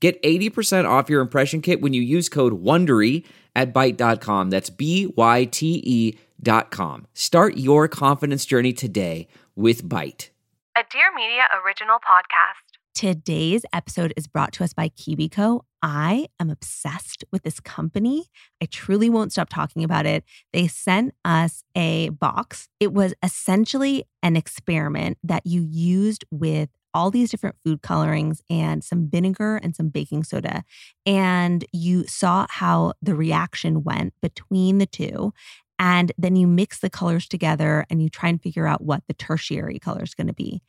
Get 80% off your impression kit when you use code WONDERY at Byte.com. That's B-Y-T-E dot com. Start your confidence journey today with Byte. A Dear Media original podcast. Today's episode is brought to us by KiwiCo. I am obsessed with this company. I truly won't stop talking about it. They sent us a box. It was essentially an experiment that you used with all these different food colorings and some vinegar and some baking soda. And you saw how the reaction went between the two. And then you mix the colors together and you try and figure out what the tertiary color is going to be.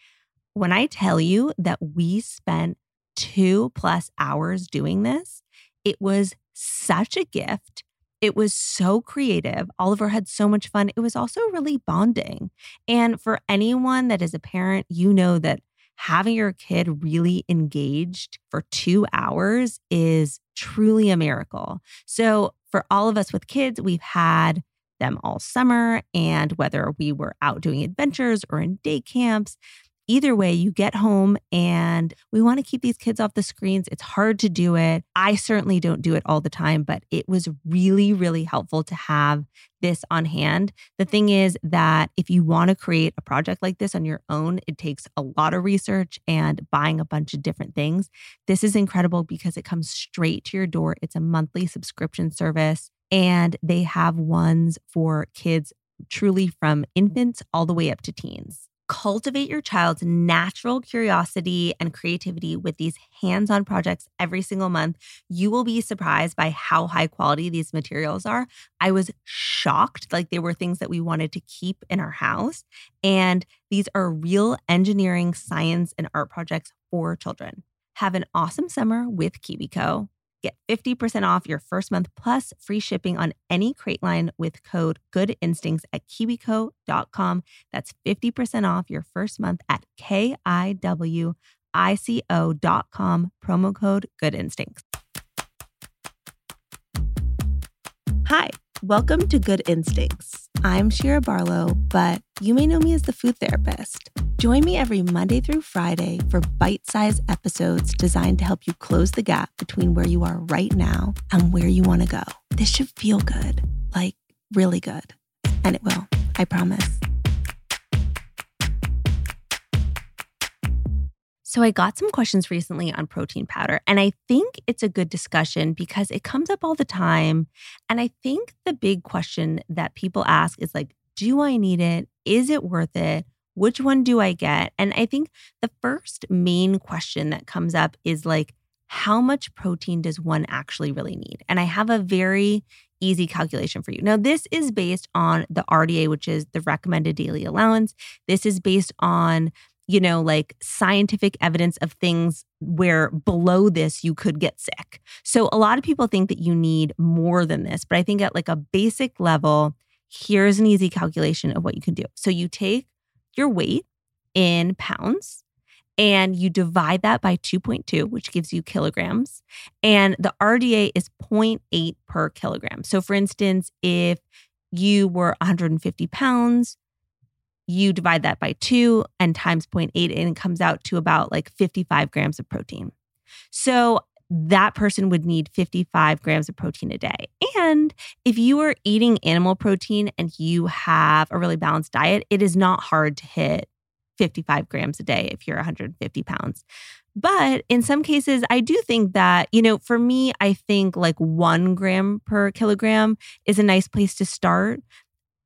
When I tell you that we spent two plus hours doing this, it was such a gift. It was so creative. Oliver had so much fun. It was also really bonding. And for anyone that is a parent, you know that having your kid really engaged for two hours is truly a miracle. So, for all of us with kids, we've had them all summer. And whether we were out doing adventures or in day camps, either way, you get home and we want to keep these kids off the screens. It's hard to do it. I certainly don't do it all the time, but it was really, really helpful to have this on hand. The thing is that if you want to create a project like this on your own, it takes a lot of research and buying a bunch of different things. This is incredible because it comes straight to your door. It's a monthly subscription service, and they have ones for kids truly from infants all the way up to teens cultivate your child's natural curiosity and creativity with these hands on projects every single month. You will be surprised by how high quality these materials are. I was shocked. Like they were things that we wanted to keep in our house. And these are real engineering, science, and art projects for children. Have an awesome summer with KiwiCo. Get 50% off your first month plus free shipping on any crate line with code Good Instincts at kiwico.com. That's 50% off your first month at K-I-W-I-C-O.com. Promo code Good Instincts. Hi, welcome to Good Instincts. I'm Shira Barlow, but you may know me as the food therapist. Join me every Monday through Friday for bite sized episodes designed to help you close the gap between where you are right now and where you want to go. This should feel good, like really good. And it will, I promise. So, I got some questions recently on protein powder, and I think it's a good discussion because it comes up all the time. And I think the big question that people ask is like, do I need it? Is it worth it? Which one do I get? And I think the first main question that comes up is like, how much protein does one actually really need? And I have a very easy calculation for you. Now, this is based on the RDA, which is the recommended daily allowance. This is based on, you know, like scientific evidence of things where below this you could get sick. So a lot of people think that you need more than this, but I think at like a basic level, here's an easy calculation of what you can do. So you take your weight in pounds and you divide that by 2.2, which gives you kilograms. And the RDA is 0.8 per kilogram. So, for instance, if you were 150 pounds, you divide that by two and times 0.8, and it comes out to about like 55 grams of protein. So, that person would need 55 grams of protein a day. And if you are eating animal protein and you have a really balanced diet, it is not hard to hit 55 grams a day if you're 150 pounds. But in some cases, I do think that, you know, for me, I think like one gram per kilogram is a nice place to start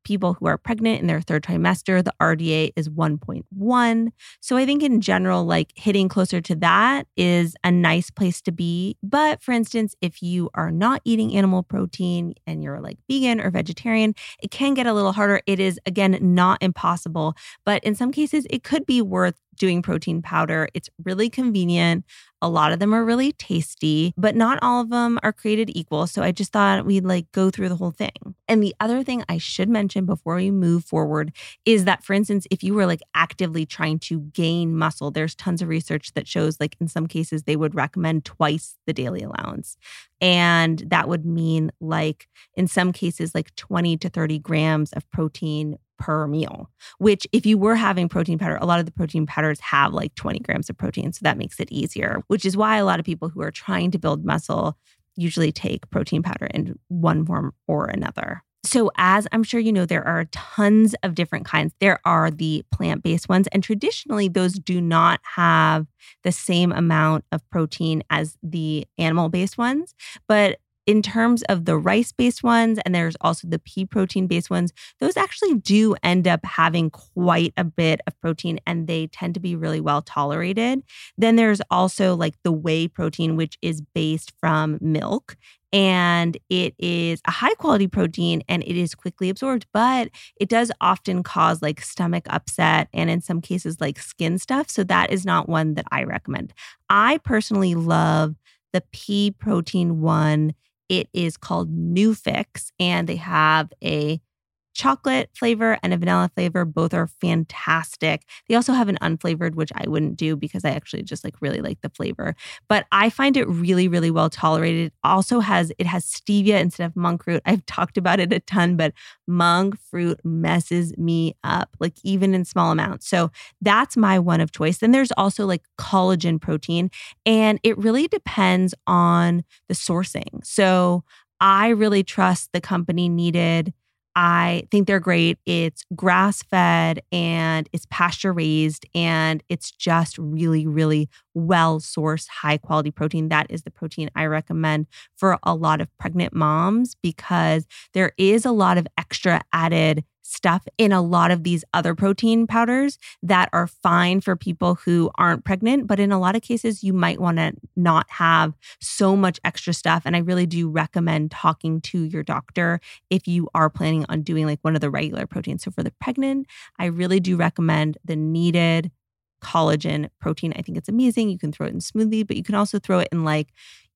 people who are pregnant in their third trimester, the RDA is 1.1. So I think in general, like hitting closer to that is a nice place to be. But for instance, if you are not eating animal protein and you're like vegan or vegetarian, it can get a little harder. It is, again, not impossible, but in some cases, it could be worth doing protein powder. It's really convenient. A lot of them are really tasty, but not all of them are created equal. So I just thought we'd like go through the whole thing. And the other thing I should mention before we move forward is that, for instance, if you were like actively trying to gain muscle, there's tons of research that shows like in some cases they would recommend twice the daily allowance. And that would mean like in some cases, like 20 to 30 grams of protein per meal, which if you were having protein powder, a lot of the protein powders have like 20 grams of protein. So that makes it easier, which is why a lot of people who are trying to build muscle usually take protein powder in one form or another. So, as I'm sure you know, there are tons of different kinds. There are the plant based ones, and traditionally, those do not have the same amount of protein as the animal based ones. But in terms of the rice based ones, and there's also the pea protein based ones, those actually do end up having quite a bit of protein and they tend to be really well tolerated. Then there's also like the whey protein, which is based from milk. And it is a high quality protein and it is quickly absorbed, but it does often cause like stomach upset and in some cases like skin stuff. So that is not one that I recommend. I personally love the pea protein one it is called NuFix, and they have a chocolate flavor and a vanilla flavor. Both are fantastic. They also have an unflavored, which I wouldn't do because I actually just like really like the flavor. But I find it really, really well tolerated. It also has it has stevia instead of monk fruit. I've talked about it a ton, but monk fruit messes me up, like even in small amounts. So that's my one of choice. Then there's also like collagen protein, and it really depends on the sourcing. So I really trust the company needed I think they're great. It's grass fed and it's pasture raised and it's just really, really well sourced, high quality protein. That is the protein I recommend for a lot of pregnant moms because there is a lot of extra added stuff in a lot of these other protein powders that are fine for people who aren't pregnant. But in a lot of cases, you might want to not have so much extra stuff. And I really do recommend talking to your doctor if you are planning on doing like one of the regular proteins. So for the pregnant, I really do recommend the needed collagen protein. I think it's amazing. You can throw it in smoothie, but you can also throw it in like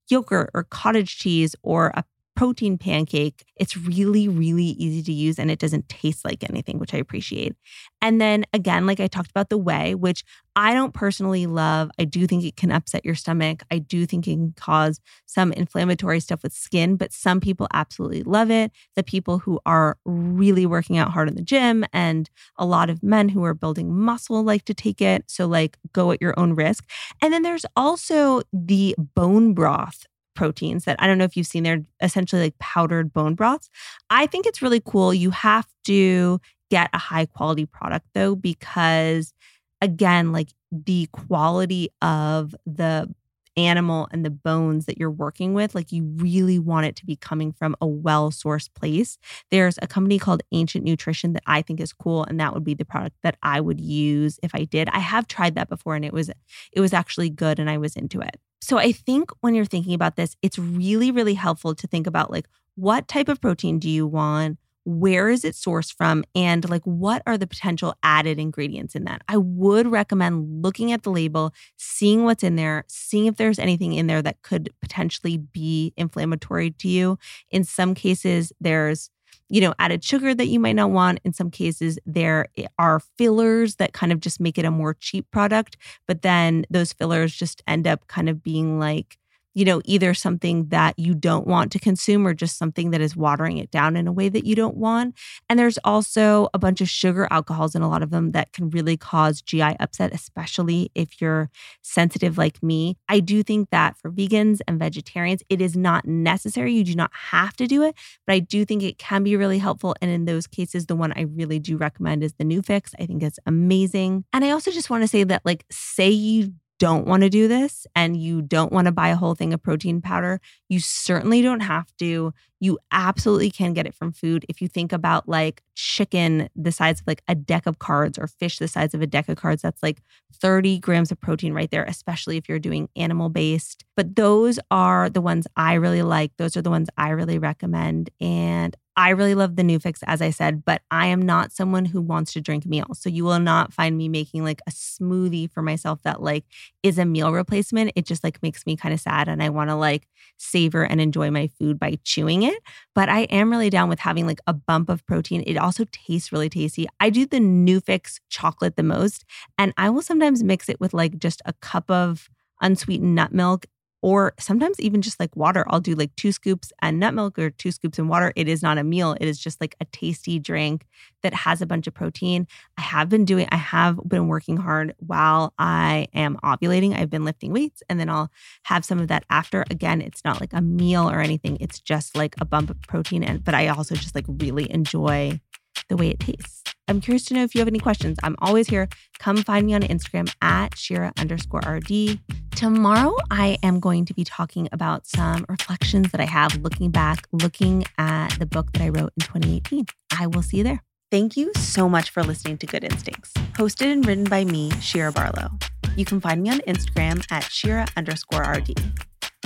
yogurt or cottage cheese or a protein pancake. It's really, really easy to use and it doesn't taste like anything, which I appreciate. And then again, like I talked about the whey, which I don't personally love. I do think it can upset your stomach. I do think it can cause some inflammatory stuff with skin, but some people absolutely love it. The people who are really working out hard in the gym and a lot of men who are building muscle like to take it. So, like, go at your own risk. And then there's also the bone broth proteins that I don't know if you've seen, they're essentially like powdered bone broths. I think it's really cool. You have to get a high quality product though, because again, like the quality of the animal and the bones that you're working with, like you really want it to be coming from a well sourced place. There's a company called Ancient Nutrition that I think is cool, and that would be the product that I would use if I did. I have tried that before, and it was it was actually good, and I was into it. So I think when you're thinking about this, it's really, really helpful to think about like what type of protein do you want? Where is it sourced from? And like what are the potential added ingredients in that? I would recommend looking at the label, seeing what's in there, seeing if there's anything in there that could potentially be inflammatory to you. In some cases, there's you know, added sugar that you might not want. In some cases, there are fillers that kind of just make it a more cheap product, but then those fillers just end up kind of being like, you know, either something that you don't want to consume or just something that is watering it down in a way that you don't want. And there's also a bunch of sugar alcohols in a lot of them that can really cause GI upset, especially if you're sensitive like me. I do think that for vegans and vegetarians, it is not necessary. You do not have to do it, but I do think it can be really helpful. And in those cases, the one I really do recommend is the NuFix. I think it's amazing. And I also just want to say that, like, say you don't want to do this and you don't want to buy a whole thing of protein powder, you certainly don't have to. You absolutely can get it from food. If you think about like chicken the size of like a deck of cards or fish the size of a deck of cards, that's like 30 grams of protein right there, especially if you're doing animal based. But those are the ones I really like. Those are the ones I really recommend. And I really love the NuFix, as I said, but I am not someone who wants to drink meals. So you will not find me making like a smoothie for myself that like is a meal replacement. It just like makes me kind of sad and I want to like savor and enjoy my food by chewing it. But I am really down with having like a bump of protein. It also tastes really tasty. I do the NuFix chocolate the most, and I will sometimes mix it with like just a cup of unsweetened nut milk or sometimes even just like water. I'll do like two scoops and nut milk or two scoops and water. It is not a meal. It is just like a tasty drink that has a bunch of protein. I have been doing, I have been working hard while I am ovulating. I've been lifting weights and then I'll have some of that after. Again, it's not like a meal or anything. It's just like a bump of protein. And but I also just like really enjoy the way it tastes. I'm curious to know if you have any questions. I'm always here. Come find me on Instagram at Shira underscore RD. Tomorrow, I am going to be talking about some reflections that I have looking back, looking at the book that I wrote in 2018. I will see you there. Thank you so much for listening to Good Instincts, hosted and written by me, Shira Barlow. You can find me on Instagram at Shira underscore RD.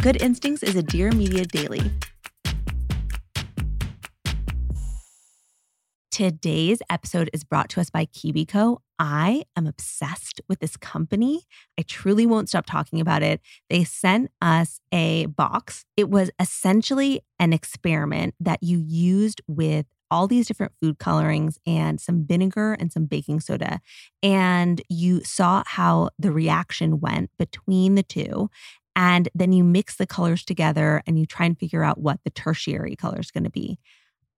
Good Instincts is a Dear Media daily Today's episode is brought to us by KiwiCo. I am obsessed with this company. I truly won't stop talking about it. They sent us a box. It was essentially an experiment that you used with all these different food colorings and some vinegar and some baking soda. And you saw how the reaction went between the two. And then you mix the colors together and you try and figure out what the tertiary color is going to be.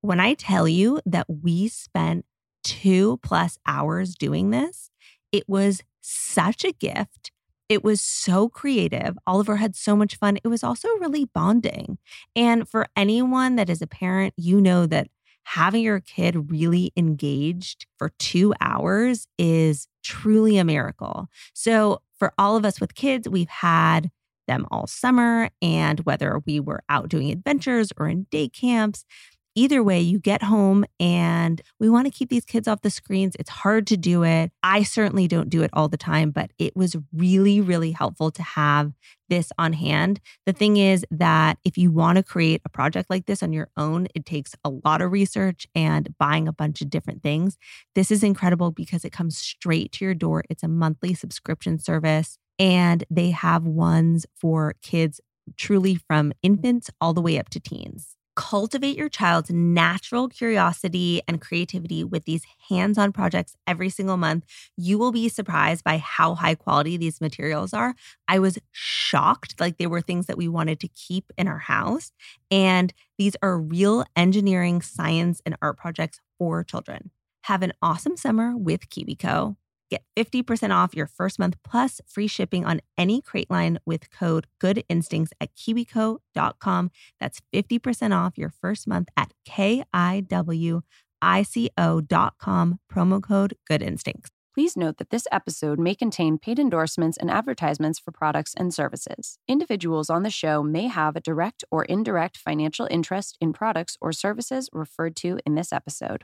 When I tell you that we spent two plus hours doing this, it was such a gift. It was so creative. Oliver had so much fun. It was also really bonding. And for anyone that is a parent, you know that having your kid really engaged for two hours is truly a miracle. So, for all of us with kids, we've had them all summer. And whether we were out doing adventures or in day camps, Either way, you get home and we want to keep these kids off the screens. It's hard to do it. I certainly don't do it all the time, but it was really, really helpful to have this on hand. The thing is that if you want to create a project like this on your own, it takes a lot of research and buying a bunch of different things. This is incredible because it comes straight to your door. It's a monthly subscription service, and they have ones for kids truly from infants all the way up to teens cultivate your child's natural curiosity and creativity with these hands on projects every single month, you will be surprised by how high quality these materials are. I was shocked. Like they were things that we wanted to keep in our house. And these are real engineering, science, and art projects for children. Have an awesome summer with KiwiCo. Get 50% off your first month plus free shipping on any crate line with code Good Instincts at kiwico.com. That's 50% off your first month at K-I-W-I-C-O.com, promo code Good Instincts. Please note that this episode may contain paid endorsements and advertisements for products and services. Individuals on the show may have a direct or indirect financial interest in products or services referred to in this episode.